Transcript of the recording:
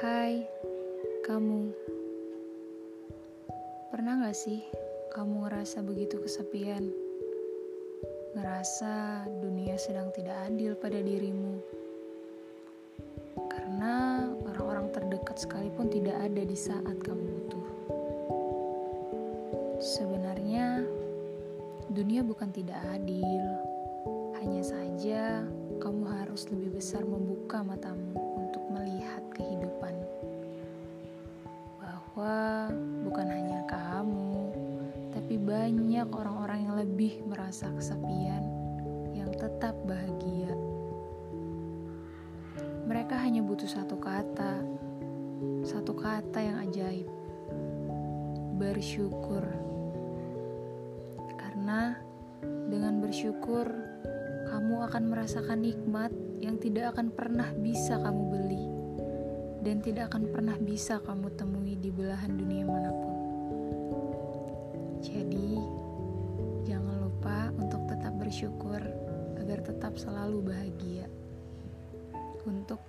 Hai, kamu. Pernah gak sih kamu ngerasa begitu kesepian? Ngerasa dunia sedang tidak adil pada dirimu. Karena orang-orang terdekat sekalipun tidak ada di saat kamu butuh. Sebenarnya, dunia bukan tidak adil. Hanya saja, kamu harus lebih besar membuka matamu melihat kehidupan. Bahwa bukan hanya kamu tapi banyak orang-orang yang lebih merasa kesepian yang tetap bahagia. Mereka hanya butuh satu kata, satu kata yang ajaib. Bersyukur. Karena dengan bersyukur kamu akan merasakan nikmat yang tidak akan pernah bisa kamu beli dan tidak akan pernah bisa kamu temui di belahan dunia mana pun. Jadi, jangan lupa untuk tetap bersyukur agar tetap selalu bahagia untuk.